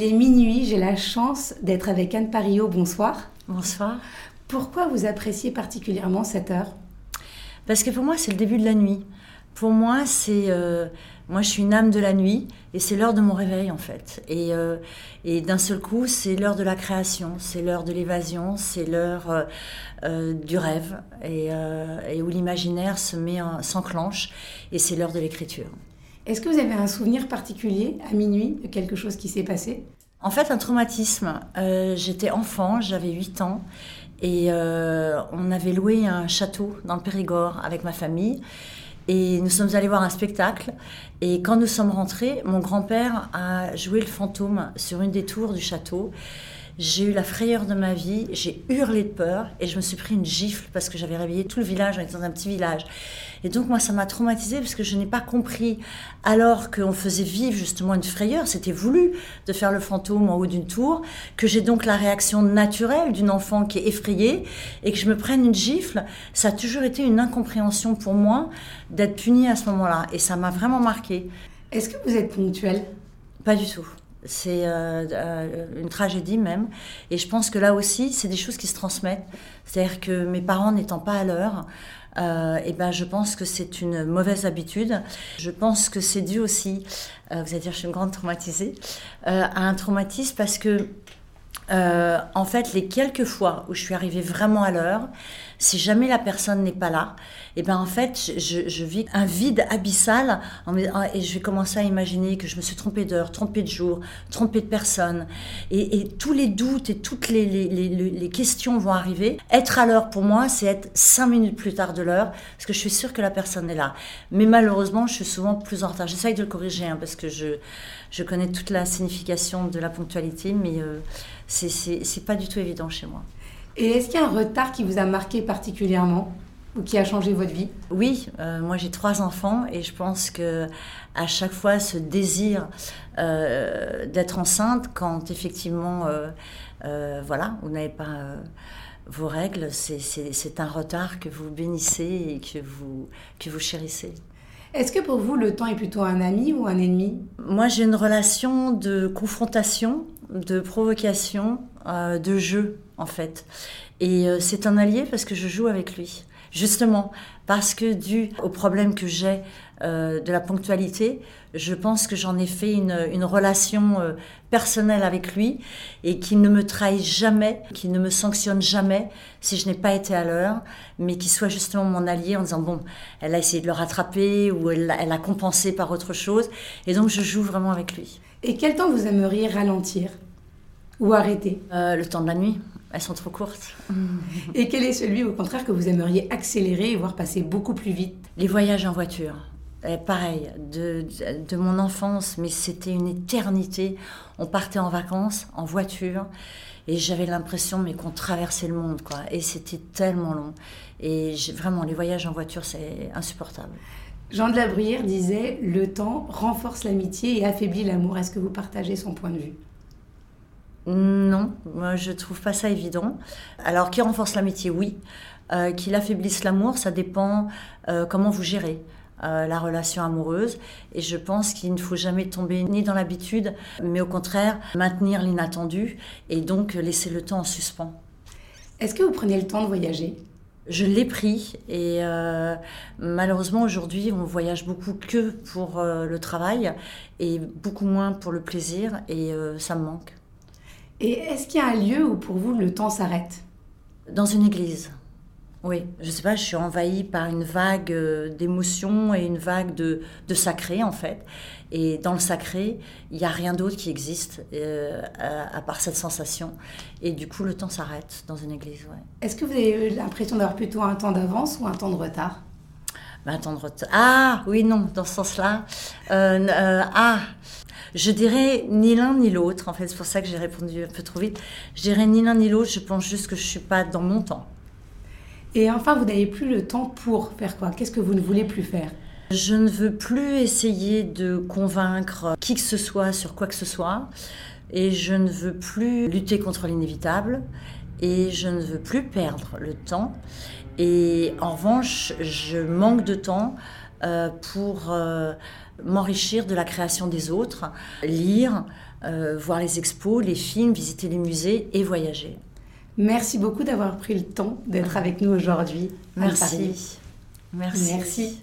Il est minuit, j'ai la chance d'être avec Anne Pario. Bonsoir. Bonsoir. Pourquoi vous appréciez particulièrement cette heure? Parce que pour moi, c'est le début de la nuit. Pour moi, c'est. euh, moi, je suis une âme de la nuit et c'est l'heure de mon réveil, en fait. Et, euh, et d'un seul coup, c'est l'heure de la création, c'est l'heure de l'évasion, c'est l'heure euh, du rêve et, et où l'imaginaire se met en- s'enclenche et c'est l'heure de l'écriture. Est-ce que vous avez un souvenir particulier à minuit de quelque chose qui s'est passé? En fait, un traumatisme. Euh, J'étais enfant, j'avais 8 ans, et euh, on avait loué un château dans le Périgord avec ma famille. Et nous sommes allés voir un spectacle. Et quand nous sommes rentrés, mon grand-père a joué le fantôme sur une des tours du château. J'ai eu la frayeur de ma vie, j'ai hurlé de peur et je me suis pris une gifle parce que j'avais réveillé tout le village, on était dans un petit village. Et donc moi ça m'a traumatisée parce que je n'ai pas compris alors qu'on faisait vivre justement une frayeur, c'était voulu de faire le fantôme en haut d'une tour, que j'ai donc la réaction naturelle d'une enfant qui est effrayée et que je me prenne une gifle, ça a toujours été une incompréhension pour moi d'être punie à ce moment-là et ça m'a vraiment marqué. Est-ce que vous êtes ponctuel Pas du tout. C'est euh, euh, une tragédie même. Et je pense que là aussi, c'est des choses qui se transmettent. C'est-à-dire que mes parents n'étant pas à l'heure, euh, et ben, je pense que c'est une mauvaise habitude. Je pense que c'est dû aussi, euh, vous allez dire, je suis une grande traumatisée, euh, à un traumatisme parce que, euh, en fait, les quelques fois où je suis arrivée vraiment à l'heure, si jamais la personne n'est pas là, et ben en fait, je, vis un vide abyssal me- et je vais commencer à imaginer que je me suis trompée d'heure, trompée de jour, trompée de personne. Et, tous les doutes et toutes les questions vont arriver. Être à l'heure pour moi, c'est être cinq minutes plus tard de l'heure parce que je suis sûre que la personne est là. Mais malheureusement, je suis souvent plus en retard. J'essaye de le corriger hein, parce que je, je connais toute la signification de la ponctualité, mais euh, c'est- pas du tout évident chez moi. Et est-ce qu'il y a un retard qui vous a marqué particulièrement ou qui a changé votre vie? Oui, euh, moi j'ai trois enfants et je pense que à chaque fois ce désir euh, d'être enceinte, quand effectivement, euh, voilà, vous n'avez pas vos règles, c'est un retard que vous bénissez et que vous, que vous chérissez. Est-ce que pour vous, le temps est plutôt un ami ou un ennemi? Moi, j'ai une relation de confrontation, de provocation, euh, de jeu, en fait. Et euh, c'est un allié parce que je joue avec lui. Justement, parce que dû au problème que j'ai euh, de la ponctualité, je pense que j'en ai fait une, une relation personnelle avec lui et qu'il ne me trahit jamais, qu'il ne me sanctionne jamais si je n'ai pas été à l'heure, mais qu'il soit justement mon allié en disant bon, elle a essayé de le rattraper ou elle, elle a compensé par autre chose. Et donc je joue vraiment avec lui. Et quel temps vous aimeriez ralentir ou arrêter? Euh, le temps de la nuit, elles sont trop courtes. Et quel est celui au contraire que vous aimeriez accélérer et voir passer beaucoup plus vite? Les voyages en voiture. Eh, pareil, de, de mon enfance, mais c'était une éternité. On partait en vacances, en voiture, et j'avais l'impression mais qu'on traversait le monde, quoi. Et c'était tellement long. Et vraiment, les voyages en voiture, c'est insupportable. Jean de la Bruyère disait Le temps renforce l'amitié et affaiblit l'amour. Est-ce que vous partagez son point de vue? Non, moi je trouve pas ça évident. Alors, qui renforce l'amitié? Oui. Euh, qu'il affaiblisse l'amour, ça dépend euh, comment vous gérez euh, la relation amoureuse. Et je pense qu'il ne faut jamais tomber ni dans l'habitude, mais au contraire maintenir l'inattendu et donc laisser le temps en suspens. Est-ce que vous prenez le temps de voyager? Je l'ai pris et euh, malheureusement aujourd'hui on voyage beaucoup que pour euh, le travail et beaucoup moins pour le plaisir et euh, ça me manque. Et est-ce qu'il y a un lieu où pour vous le temps s'arrête? Dans une église. Oui, je sais pas, je suis envahie par une vague euh, d'émotions et une vague de, de sacré en fait. Et dans le sacré, il n'y a rien d'autre qui existe euh, à, à part cette sensation. Et du coup, le temps s'arrête dans une église. Ouais. Est-ce que vous avez eu l'impression d'avoir plutôt un temps d'avance ou un temps de retard? Mais attendre. Ah oui, non, dans ce sens-là. Euh, euh, ah, je dirais ni l'un ni l'autre. En fait, c'est pour ça que j'ai répondu un peu trop vite. Je dirais ni l'un ni l'autre. Je pense juste que je suis pas dans mon temps. Et enfin, vous n'avez plus le temps pour faire quoi? Qu'est-ce que vous ne voulez plus faire? Je ne veux plus essayer de convaincre qui que ce soit sur quoi que ce soit. Et je ne veux plus lutter contre l'inévitable. Et je ne veux plus perdre le temps. Et en revanche, je manque de temps pour m'enrichir de la création des autres, lire, voir les expos, les films, visiter les musées et voyager. Merci beaucoup d'avoir pris le temps d'être avec nous aujourd'hui. Merci. Merci. Merci.